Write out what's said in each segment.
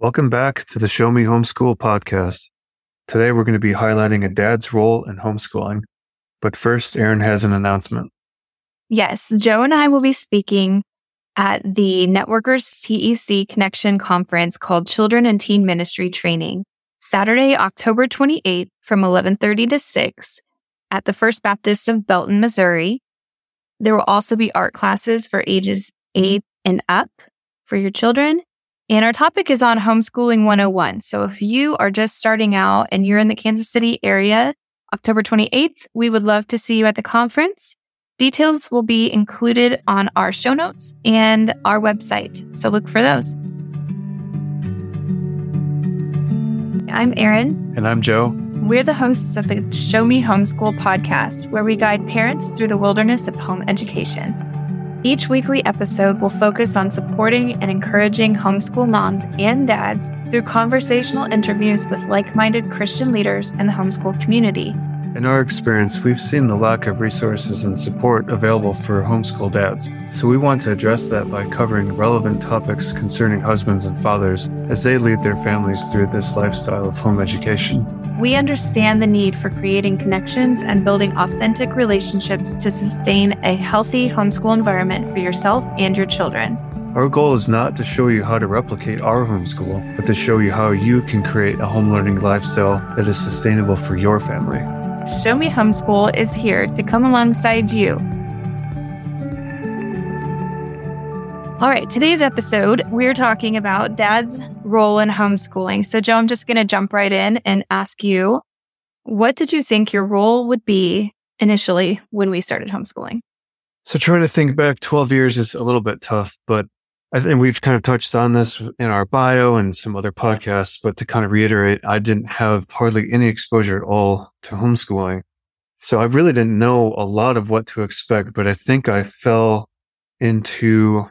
Welcome back to the Show Me Homeschool podcast. Today we're going to be highlighting a dad's role in homeschooling. But first, Erin has an announcement. Yes, Joe and I will be speaking at the Networkers TEC Connection conference called Children and Teen Ministry Training, Saturday, October 28th from 11:30 to 6 at the First Baptist of Belton, Missouri. There will also be art classes for ages 8 and up for your children and our topic is on homeschooling 101. So if you are just starting out and you're in the Kansas City area, October 28th, we would love to see you at the conference. Details will be included on our show notes and our website. So look for those. I'm Erin. And I'm Joe. We're the hosts of the Show Me Homeschool podcast, where we guide parents through the wilderness of home education. Each weekly episode will focus on supporting and encouraging homeschool moms and dads through conversational interviews with like minded Christian leaders in the homeschool community. In our experience, we've seen the lack of resources and support available for homeschool dads, so we want to address that by covering relevant topics concerning husbands and fathers as they lead their families through this lifestyle of home education. We understand the need for creating connections and building authentic relationships to sustain a healthy homeschool environment for yourself and your children. Our goal is not to show you how to replicate our homeschool, but to show you how you can create a home learning lifestyle that is sustainable for your family. Show Me Homeschool is here to come alongside you. All right, today's episode, we're talking about dad's role in homeschooling. So, Joe, I'm just going to jump right in and ask you what did you think your role would be initially when we started homeschooling? So, trying to think back 12 years is a little bit tough, but I think we've kind of touched on this in our bio and some other podcasts, but to kind of reiterate, I didn't have hardly any exposure at all to homeschooling. So I really didn't know a lot of what to expect, but I think I fell into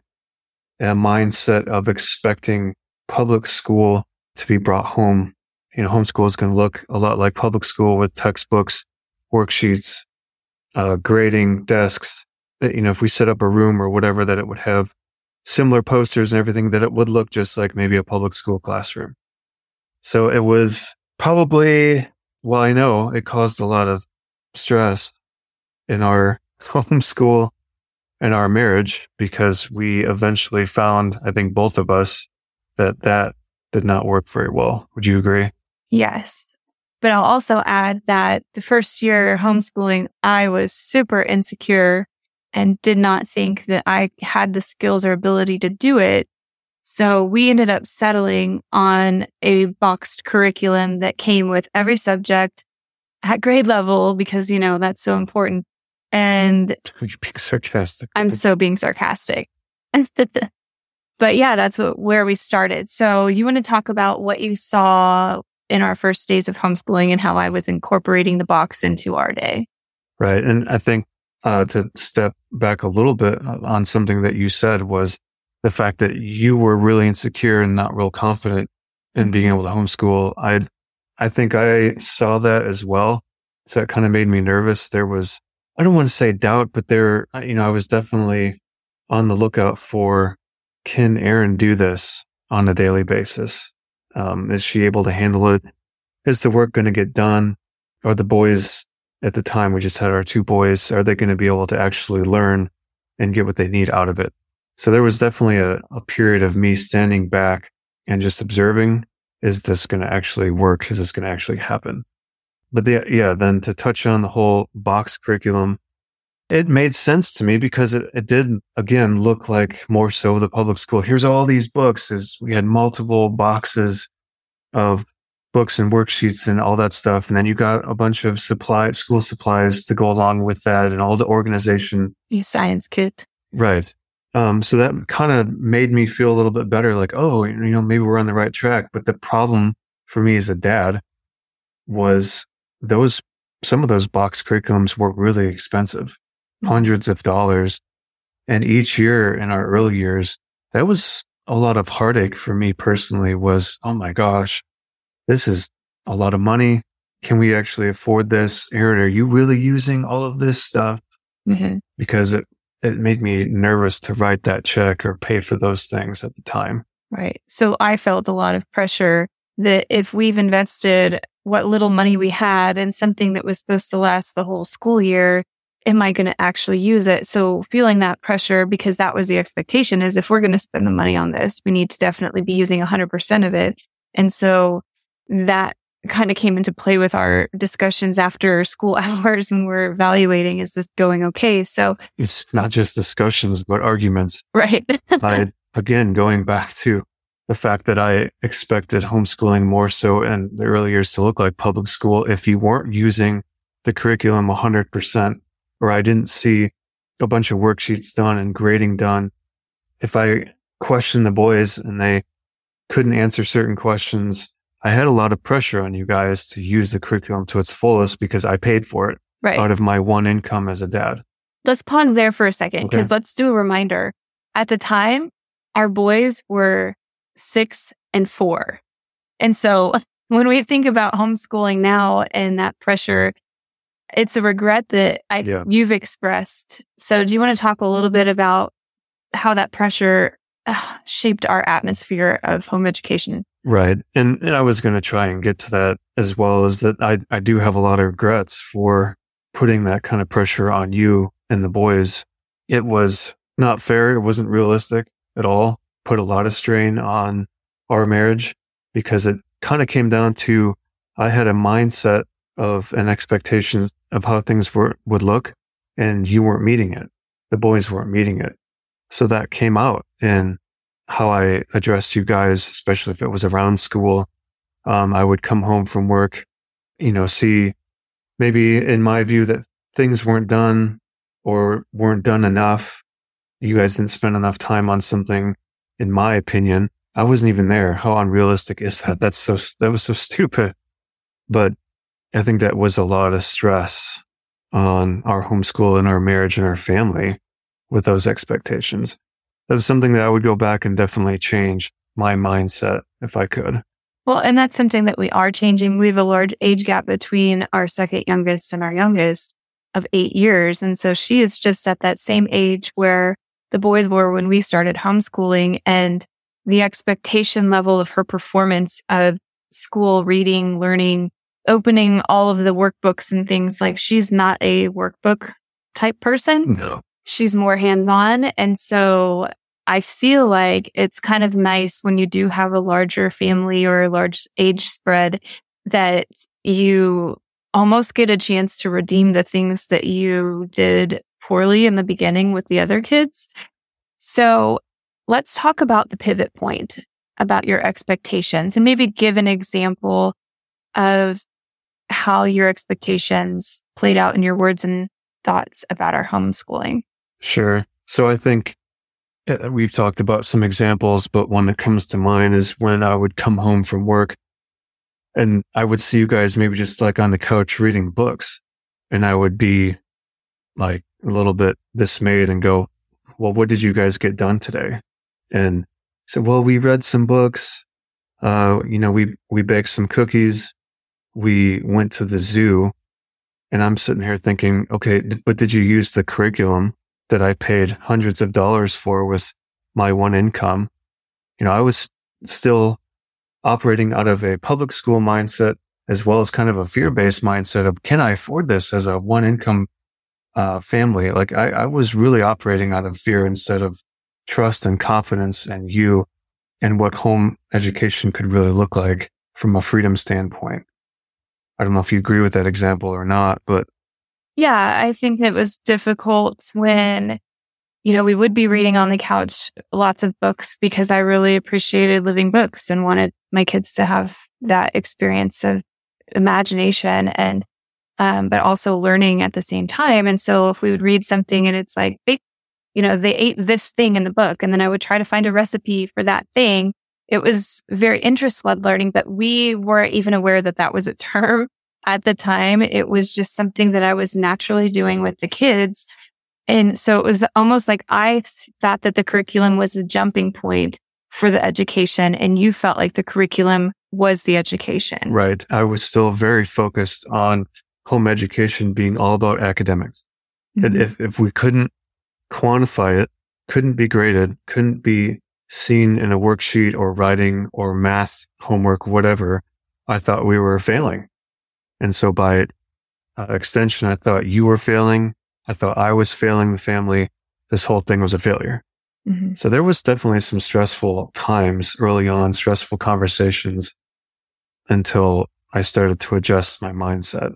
a mindset of expecting public school to be brought home. You know, homeschool is going to look a lot like public school with textbooks, worksheets, uh, grading desks. You know, if we set up a room or whatever that it would have similar posters and everything that it would look just like maybe a public school classroom. So it was probably, well, I know it caused a lot of stress in our homeschool and our marriage because we eventually found, I think both of us, that that did not work very well. Would you agree? Yes. But I'll also add that the first year homeschooling, I was super insecure and did not think that I had the skills or ability to do it. So we ended up settling on a boxed curriculum that came with every subject at grade level because, you know, that's so important. And you're being sarcastic. I'm so being sarcastic. but yeah, that's what, where we started. So you want to talk about what you saw in our first days of homeschooling and how I was incorporating the box into our day. Right. And I think uh, to step back a little bit on something that you said was the fact that you were really insecure and not real confident in being able to homeschool. I, I think I saw that as well. So it kind of made me nervous. There was, I don't want to say doubt, but there, you know, I was definitely on the lookout for, can Erin do this on a daily basis? Um, is she able to handle it? Is the work going to get done? Are the boys at the time we just had our two boys. Are they going to be able to actually learn and get what they need out of it? So there was definitely a, a period of me standing back and just observing. Is this going to actually work? Is this going to actually happen? But the, yeah, then to touch on the whole box curriculum, it made sense to me because it, it did again look like more so the public school. Here's all these books is we had multiple boxes of books and worksheets and all that stuff. And then you got a bunch of supply, school supplies to go along with that and all the organization. The science kit. Right. Um, so that kind of made me feel a little bit better, like, oh, you know, maybe we're on the right track. But the problem for me as a dad was those, some of those box curriculums were really expensive, mm-hmm. hundreds of dollars. And each year in our early years, that was a lot of heartache for me personally was, oh my gosh, this is a lot of money. Can we actually afford this? Erin, are you really using all of this stuff? Mm-hmm. Because it, it made me nervous to write that check or pay for those things at the time. Right. So I felt a lot of pressure that if we've invested what little money we had in something that was supposed to last the whole school year, am I going to actually use it? So feeling that pressure because that was the expectation is if we're going to spend the money on this, we need to definitely be using 100% of it. And so that kind of came into play with our discussions after school hours and we're evaluating is this going okay? So it's not just discussions but arguments. Right. I, again going back to the fact that i expected homeschooling more so in the early years to look like public school if you weren't using the curriculum 100% or i didn't see a bunch of worksheets done and grading done if i questioned the boys and they couldn't answer certain questions I had a lot of pressure on you guys to use the curriculum to its fullest because I paid for it right. out of my one income as a dad. Let's pause there for a second because okay. let's do a reminder. At the time, our boys were six and four. And so when we think about homeschooling now and that pressure, it's a regret that I, yeah. you've expressed. So do you want to talk a little bit about how that pressure uh, shaped our atmosphere of home education? Right. And, and I was going to try and get to that as well as that I, I do have a lot of regrets for putting that kind of pressure on you and the boys. It was not fair. It wasn't realistic at all. Put a lot of strain on our marriage because it kind of came down to I had a mindset of an expectations of how things were, would look and you weren't meeting it. The boys weren't meeting it. So that came out in how I addressed you guys, especially if it was around school. Um, I would come home from work, you know, see maybe in my view that things weren't done or weren't done enough. You guys didn't spend enough time on something, in my opinion. I wasn't even there. How unrealistic is that? That's so, that was so stupid. But I think that was a lot of stress on our homeschool and our marriage and our family with those expectations that was something that I would go back and definitely change my mindset if I could. Well, and that's something that we are changing. We have a large age gap between our second youngest and our youngest of eight years. And so she is just at that same age where the boys were when we started homeschooling and the expectation level of her performance of school reading, learning, opening all of the workbooks and things like she's not a workbook type person. No. She's more hands on. And so I feel like it's kind of nice when you do have a larger family or a large age spread that you almost get a chance to redeem the things that you did poorly in the beginning with the other kids. So let's talk about the pivot point about your expectations and maybe give an example of how your expectations played out in your words and thoughts about our homeschooling. Sure. So I think we've talked about some examples, but one that comes to mind is when I would come home from work and I would see you guys maybe just like on the couch reading books and I would be like a little bit dismayed and go, well, what did you guys get done today? And said, well, we read some books. Uh, you know, we, we baked some cookies. We went to the zoo and I'm sitting here thinking, okay, but did you use the curriculum? That I paid hundreds of dollars for with my one income. You know, I was still operating out of a public school mindset as well as kind of a fear based mindset of can I afford this as a one income uh, family? Like I, I was really operating out of fear instead of trust and confidence and you and what home education could really look like from a freedom standpoint. I don't know if you agree with that example or not, but yeah, I think it was difficult when, you know, we would be reading on the couch lots of books because I really appreciated living books and wanted my kids to have that experience of imagination and, um, but also learning at the same time. And so if we would read something and it's like, they, you know, they ate this thing in the book and then I would try to find a recipe for that thing. It was very interest led learning, but we weren't even aware that that was a term at the time. It was just something that I was naturally doing with the kids. And so it was almost like I thought that the curriculum was a jumping point for the education and you felt like the curriculum was the education. Right. I was still very focused on home education being all about academics. Mm-hmm. And if, if we couldn't quantify it, couldn't be graded, couldn't be seen in a worksheet or writing or math homework, whatever, I thought we were failing. And so by uh, extension, I thought you were failing. I thought I was failing the family. This whole thing was a failure. Mm-hmm. So there was definitely some stressful times early on, stressful conversations until I started to adjust my mindset.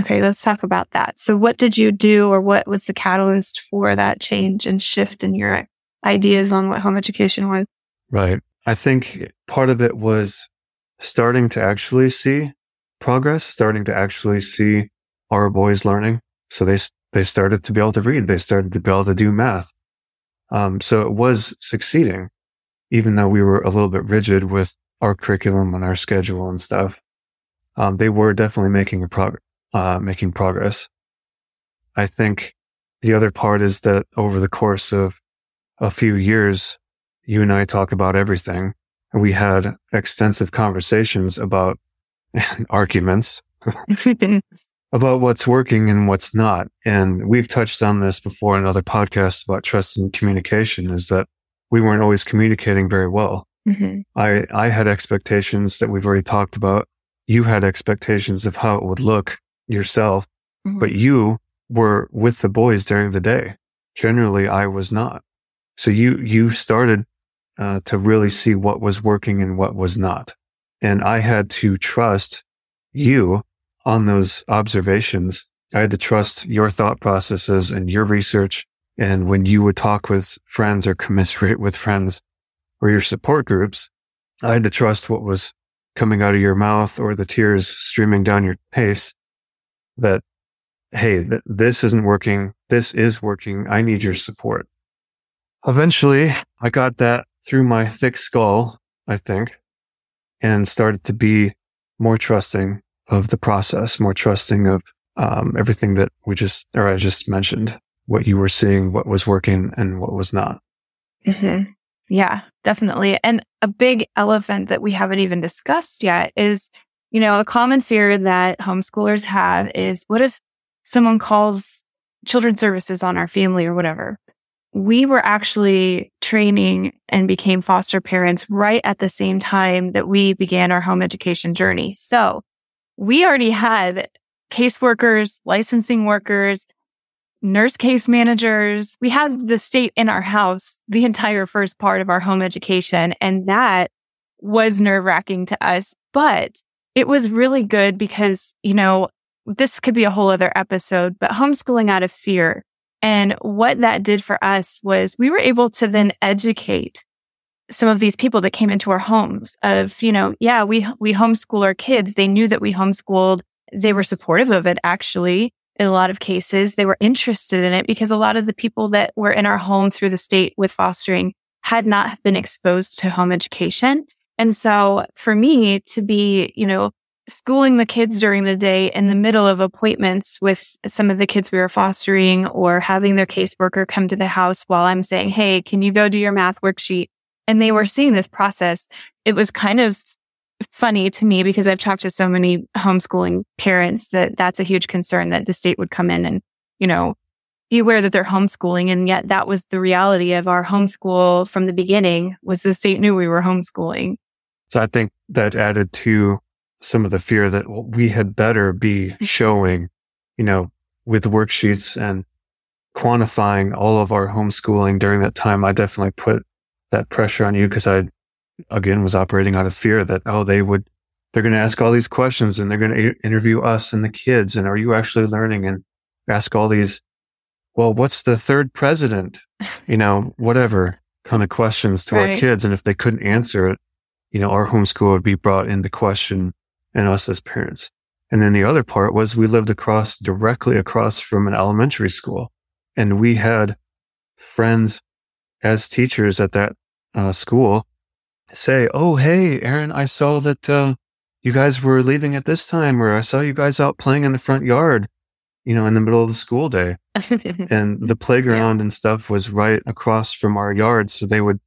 Okay, let's talk about that. So what did you do or what was the catalyst for that change and shift in your ideas on what home education was? Right. I think part of it was starting to actually see progress, starting to actually see our boys learning. So they, they started to be able to read. They started to be able to do math. Um, so it was succeeding, even though we were a little bit rigid with our curriculum and our schedule and stuff. Um, they were definitely making a prog- uh, making progress. I think the other part is that over the course of a few years, you and I talk about everything. We had extensive conversations about arguments about what's working and what's not. And we've touched on this before in other podcasts about trust and communication is that we weren't always communicating very well. Mm-hmm. I, I had expectations that we've already talked about. You had expectations of how it would look yourself, mm-hmm. but you were with the boys during the day. Generally, I was not. So you, you started uh, to really see what was working and what was not. And I had to trust you on those observations, I had to trust your thought processes and your research. And when you would talk with friends or commiserate with friends or your support groups, I had to trust what was coming out of your mouth or the tears streaming down your face that, Hey, th- this isn't working. This is working. I need your support. Eventually I got that through my thick skull, I think, and started to be more trusting of the process, more trusting of um, everything that we just, or I just mentioned, what you were seeing, what was working and what was not. Mm-hmm. Yeah, definitely. And a big elephant that we haven't even discussed yet is, you know, a common fear that homeschoolers have is what if someone calls children's services on our family or whatever? We were actually training and became foster parents right at the same time that we began our home education journey. So we already had caseworkers, licensing workers, nurse case managers. We had the state in our house the entire first part of our home education. And that was nerve wracking to us, but it was really good because, you know, this could be a whole other episode, but homeschooling out of fear. And what that did for us was we were able to then educate some of these people that came into our homes of, you know, yeah, we, we homeschool our kids. They knew that we homeschooled. They were supportive of it actually. In a lot of cases, they were interested in it because a lot of the people that were in our home through the state with fostering had not been exposed to home education. And so for me to be, you know, schooling the kids during the day in the middle of appointments with some of the kids we were fostering or having their caseworker come to the house while I'm saying, Hey, can you go do your math worksheet? and they were seeing this process. It was kind of funny to me because I've talked to so many homeschooling parents that that's a huge concern that the state would come in and, you know, be aware that they're homeschooling. And yet that was the reality of our homeschool from the beginning was the state knew we were homeschooling. So I think that added to some of the fear that we had better be mm-hmm. showing, you know, with worksheets and quantifying all of our homeschooling during that time. I definitely put that pressure on you because I, again, was operating out of fear that, oh, they would, they're going to ask all these questions and they're going to interview us and the kids. And are you actually learning and ask all these, well, what's the third president? You know, whatever kind of questions to right. our kids. And if they couldn't answer it, you know, our homeschool would be brought into question and us as parents. And then the other part was we lived across directly across from an elementary school and we had friends as teachers at that uh, school say, "Oh, hey, Erin, I saw that uh, you guys were leaving at this time, or I saw you guys out playing in the front yard, you know, in the middle of the school day." and the playground yeah. and stuff was right across from our yard, so they would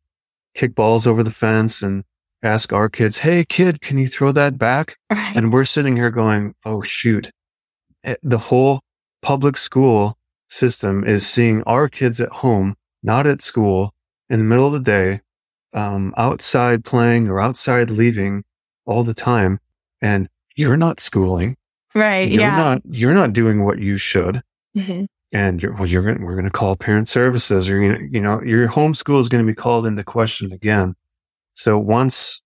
kick balls over the fence and ask our kids, "Hey, kid, can you throw that back?" Right. And we're sitting here going, "Oh, shoot!" Eh, the whole public school system is seeing our kids at home, not at school, in the middle of the day um, outside playing or outside leaving all the time and you're not schooling. Right. You're yeah. not, you're not doing what you should. Mm-hmm. And you're, well, you're we're going to call parent services or, you know, you know, your homeschool is going to be called into question again. So once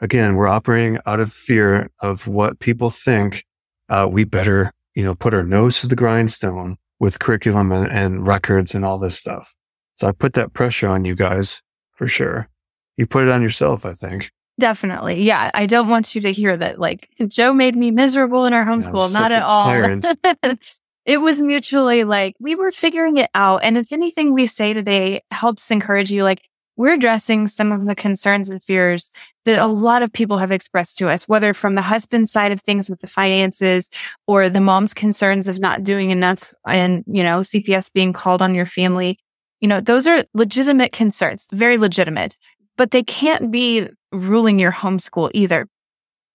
again, we're operating out of fear of what people think, uh, we better, you know, put our nose to the grindstone with curriculum and, and records and all this stuff. So I put that pressure on you guys for sure. You put it on yourself, I think. Definitely. Yeah. I don't want you to hear that like Joe made me miserable in our homeschool. such Not at all. it was mutually like we were figuring it out. And if anything we say today helps encourage you, like we're addressing some of the concerns and fears that a lot of people have expressed to us, whether from the husband side of things with the finances or the mom's concerns of not doing enough and, you know, CPS being called on your family. You know, those are legitimate concerns, very legitimate, but they can't be ruling your homeschool either.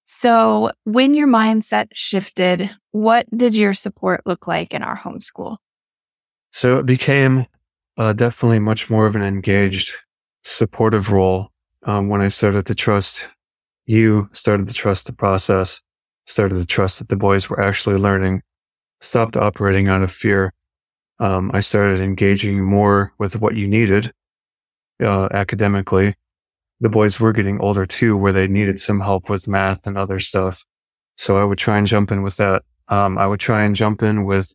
So when your mindset shifted, what did your support look like in our homeschool? So it became uh, definitely much more of an engaged, supportive role um, when I started to trust you, started to trust the process, started to trust that the boys were actually learning, stopped operating out of fear. Um, I started engaging more with what you needed uh, academically. The boys were getting older too, where they needed some help with math and other stuff. So I would try and jump in with that. Um, I would try and jump in with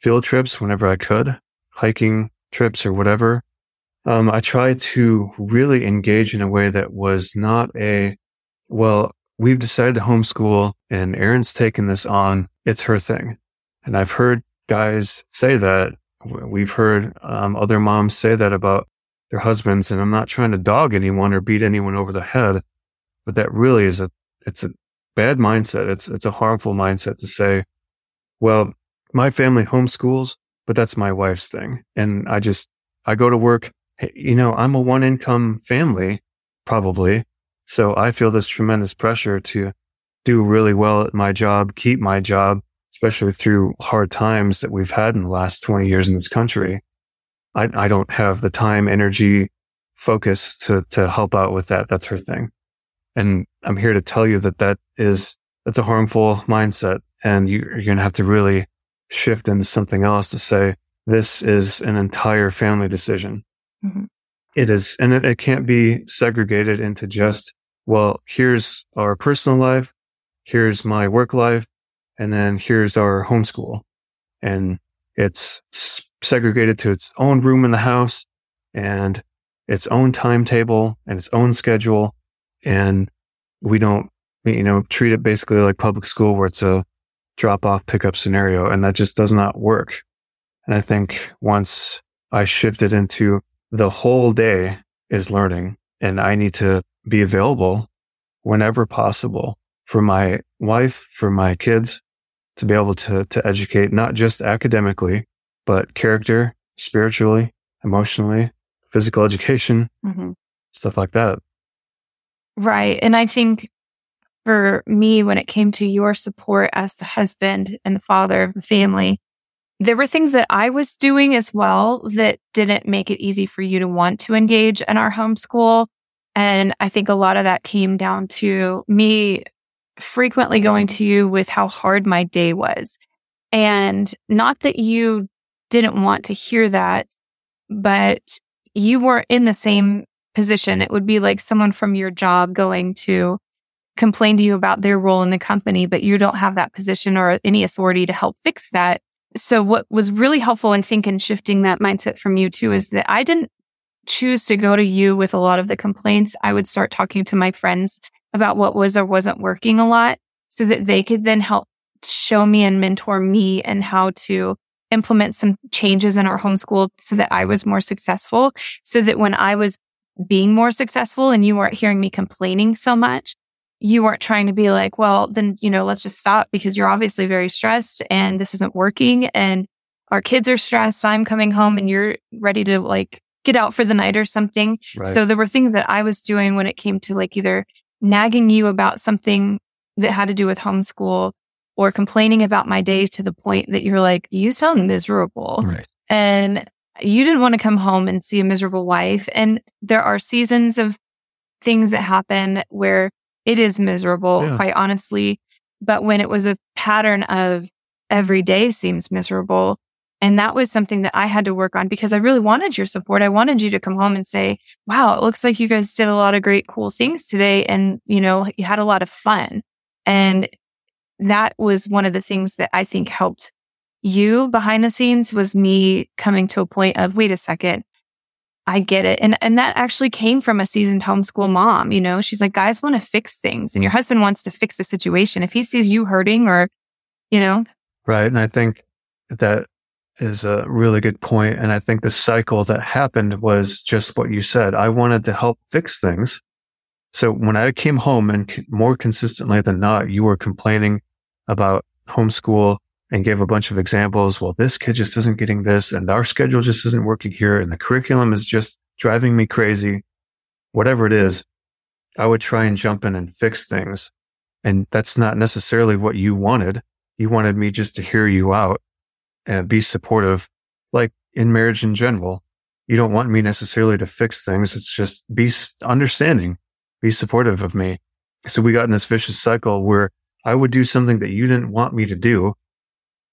field trips whenever I could, hiking trips or whatever. Um, I tried to really engage in a way that was not a, well, we've decided to homeschool and Erin's taken this on. It's her thing. And I've heard guys say that. We've heard um, other moms say that about their husbands. And I'm not trying to dog anyone or beat anyone over the head, but that really is a, it's a bad mindset. It's, it's a harmful mindset to say, well, my family homeschools, but that's my wife's thing. And I just, I go to work. You know, I'm a one income family, probably. So I feel this tremendous pressure to do really well at my job, keep my job, especially through hard times that we've had in the last 20 years in this country. I, I don't have the time, energy, focus to, to help out with that. That's her thing. And I'm here to tell you that that is, that's a harmful mindset. And you, you're going to have to really shift into something else to say, this is an entire family decision. Mhm. It is, and it, it can't be segregated into just, well, here's our personal life. Here's my work life. And then here's our homeschool. And it's segregated to its own room in the house and its own timetable and its own schedule. And we don't, you know, treat it basically like public school where it's a drop off pickup scenario. And that just does not work. And I think once I shifted into the whole day is learning and I need to be available whenever possible for my wife, for my kids to be able to, to educate, not just academically, but character, spiritually, emotionally, physical education, Mhm. stuff like that. Right. And I think for me, when it came to your support as the husband and the father of the family, there were things that I was doing as well that didn't make it easy for you to want to engage in our homeschool. And I think a lot of that came down to me frequently going to you with how hard my day was. And not that you didn't want to hear that, but you were in the same position. It would be like someone from your job going to complain to you about their role in the company, but you don't have that position or any authority to help fix that. So what was really helpful in thinking shifting that mindset from you too is that I didn't choose to go to you with a lot of the complaints. I would start talking to my friends about what was or wasn't working a lot so that they could then help show me and mentor me and how to implement some changes in our homeschool so that I was more successful. So that when I was being more successful and you weren't hearing me complaining so much, you weren't trying to be like, well, then, you know, let's just stop because you're obviously very stressed and this isn't working and our kids are stressed. I'm coming home and you're ready to like get out for the night or something. Right. So there were things that I was doing when it came to like either nagging you about something that had to do with homeschool or complaining about my days to the point that you're like, you sound miserable. right. And you didn't want to come home and see a miserable wife. And there are seasons of things that happen where it is miserable, Yeah. quite honestly. But when it was a pattern of every day seems miserable, and that was something that I had to work on because I really wanted your support. I wanted you to come home and say, wow, it looks like you guys did a lot of great, cool things today. And, you know, you had a lot of fun. And that was one of the things that I think helped you behind the scenes was me coming to a point of, wait a second. I get it. And, and that actually came from a seasoned homeschool mom. You know, she's like, guys want to fix things and your husband wants to fix the situation. If he sees you hurting or, you know, Right. And I think that is a really good point. And I think the cycle that happened was just what you said. I wanted to help fix things. So when I came home and more consistently than not, you were complaining about homeschool and gave a bunch of examples. Well, this kid just isn't getting this and our schedule just isn't working here and the curriculum is just driving me crazy. Whatever it is, I would try and jump in and fix things. And that's not necessarily what you wanted. You wanted me just to hear you out and be supportive, like in marriage in general. You don't want me necessarily to fix things. It's just be understanding, be supportive of me. So we got in this vicious cycle where I would do something that you didn't want me to do.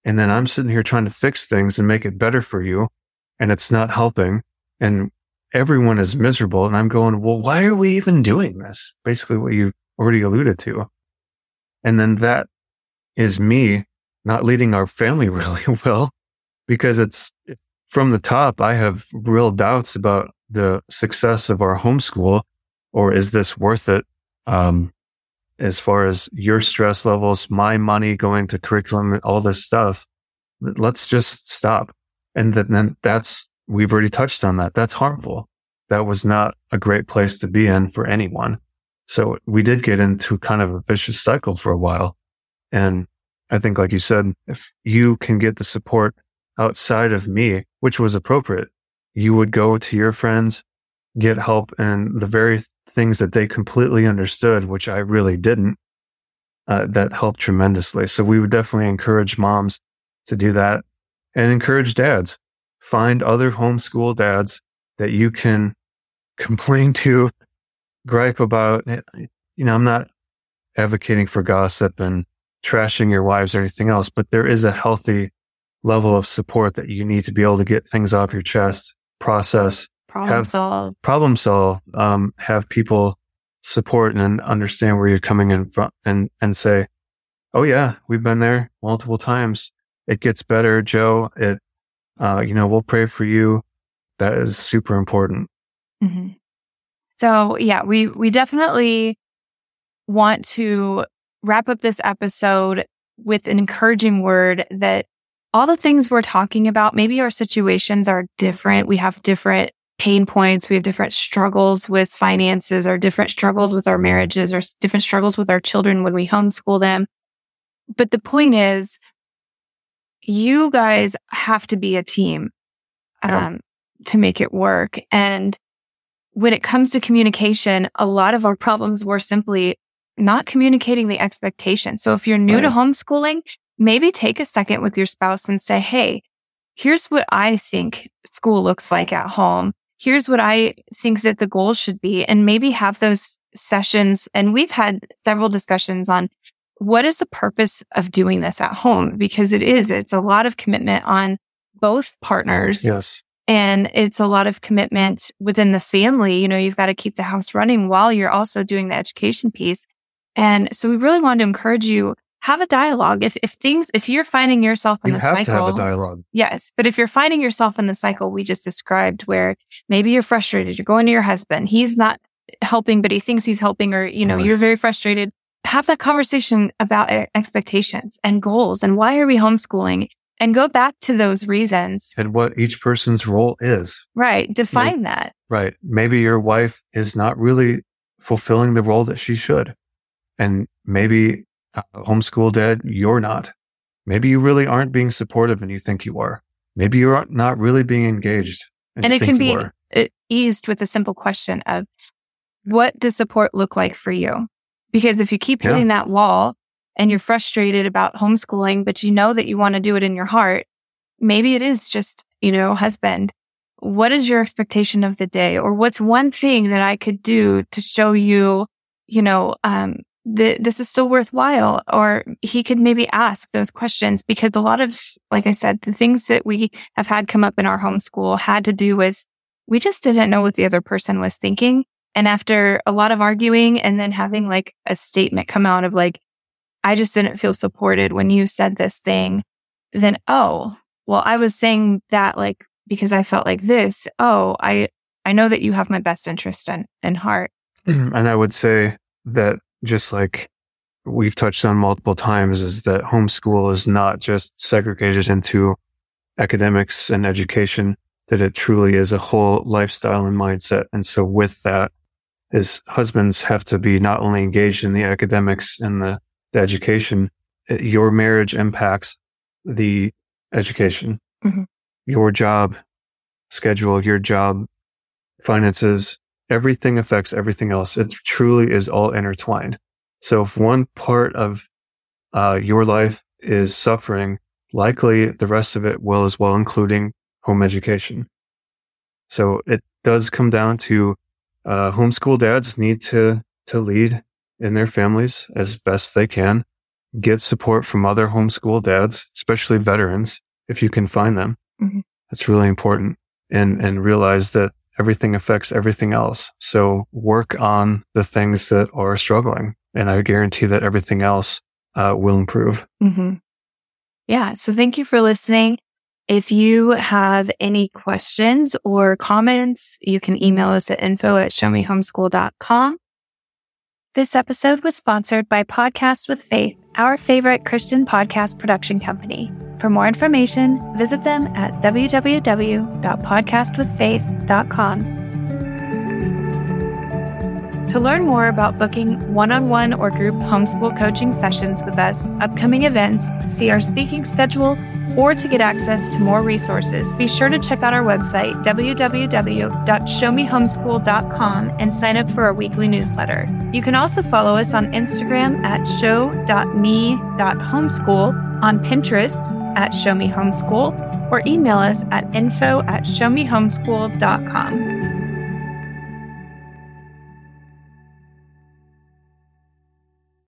And then I'm sitting here trying to fix things and make it better for you. And it's not helping. And everyone is miserable. And I'm going, well, why are we even doing this? Basically what you already alluded to. And then that is me not leading our family really well because it's from the top. I have real doubts about the success of our homeschool or is this worth it? Um, as far as your stress levels, my money going to curriculum, all this stuff, let's just stop. And then, that's, we've already touched on that. That's harmful. That was not a great place to be in for anyone. So we did get into kind of a vicious cycle for a while. And I think, like you said, if you can get the support outside of me, which was appropriate, you would go to your friends, get help in the very things that they completely understood, which I really didn't. Uh, that helped tremendously. So we would definitely encourage moms to do that and encourage dads. Find other homeschool dads that you can complain to, gripe about. You know, I'm not advocating for gossip and trashing your wives or anything else, but there is a healthy level of support that you need to be able to get things off your chest, process, problem Have- solve. problem solve, um, have people support and understand where you're coming in from and, and say, Oh yeah, we've been there multiple times. It gets better, Joe. It, uh, you know, we'll pray for you. That is super important. Mhm. So yeah, we we definitely want to wrap up this episode with an encouraging word that all the things we're talking about, maybe our situations are different. We have different pain points. We have different struggles with finances or different struggles with our marriages or different struggles with our children when we homeschool them. But the point is, you guys have to be a team um, to make it work. And when it comes to communication, a lot of our problems were simply not communicating the expectation. So if you're new to homeschooling, maybe take a second with your spouse and say, Hey, here's what I think school looks like at home. Here's what I think that the goal should be. And maybe have those sessions. And we've had several discussions on what is the purpose of doing this at home? Because it is, it's a lot of commitment on both partners. Yes. And it's a lot of commitment within the family. You know, you've got to keep the house running while you're also doing the education piece. And so we really want to encourage you have a dialogue. If if things if you're finding yourself in You have cycle, to have a dialogue. yes. But if you're finding yourself in the cycle we just described, where maybe you're frustrated, you're going to your husband, he's not helping, but he thinks he's helping, or you know, Right. you're very frustrated. Have that conversation about expectations and goals and why are we homeschooling, and go back to those reasons. And what each person's role is. Right. Define that. Right. Maybe your wife is not really fulfilling the role that she should. And maybe homeschool dad, you're not. Maybe you really aren't being supportive and you think you are. Maybe you're not really being engaged. And, And it can be are. uh, eased with a simple question of what does support look like for you? Because if you keep Yeah. hitting that wall and you're frustrated about homeschooling, but you know that you want to do it in your heart, maybe it is just, you know, husband, what is your expectation of the day? Or what's one thing that I could do to show you, you know, um, that this is still worthwhile? Or he could maybe ask those questions because a lot of, like I said, the things that we have had come up in our homeschool had to do with we just didn't know what the other person was thinking. And after a lot of arguing and then having like a statement come out of like, I just didn't feel supported when you said this thing, then, oh, well, I was saying that like because I felt like this. Oh, I, I know that you have my best interest in, in heart. And I would say that just like we've touched on multiple times is that homeschool is not just segregated into academics and education, that it truly is a whole lifestyle and mindset. And so with that is husbands have to be not only engaged in the academics and the, the education, it, your marriage impacts the education. Mm-hmm your job schedule, your job finances, everything affects everything else. It truly is all intertwined. So if one part of uh, your life is suffering, likely the rest of it will as well, including home education. So it does come down to uh, homeschool dads need to to lead in their families as best they can. Get support from other homeschool dads, especially veterans, if you can find them. Mm-hmm. That's really important and, and realize that everything affects everything else. So work on the things that are struggling and I guarantee that everything else uh, will improve. Mm-hmm. Yeah. So thank you for listening. If you have any questions or comments, you can email us at info at showmehomeschool.com. This episode was sponsored by Podcast with Faith, our favorite Christian podcast production company. For more information, visit them at www.podcastwithfaith.com. To learn more about booking one on one or group homeschool coaching sessions with us, upcoming events, see our speaking schedule, or to get access to more resources, be sure to check out our website, www.showmehomeschool.com, and sign up for our weekly newsletter. You can also follow us on Instagram at show.me.homeschool, on Pinterest at Show Me Homeschool, or email us at info at showmehomeschool.com.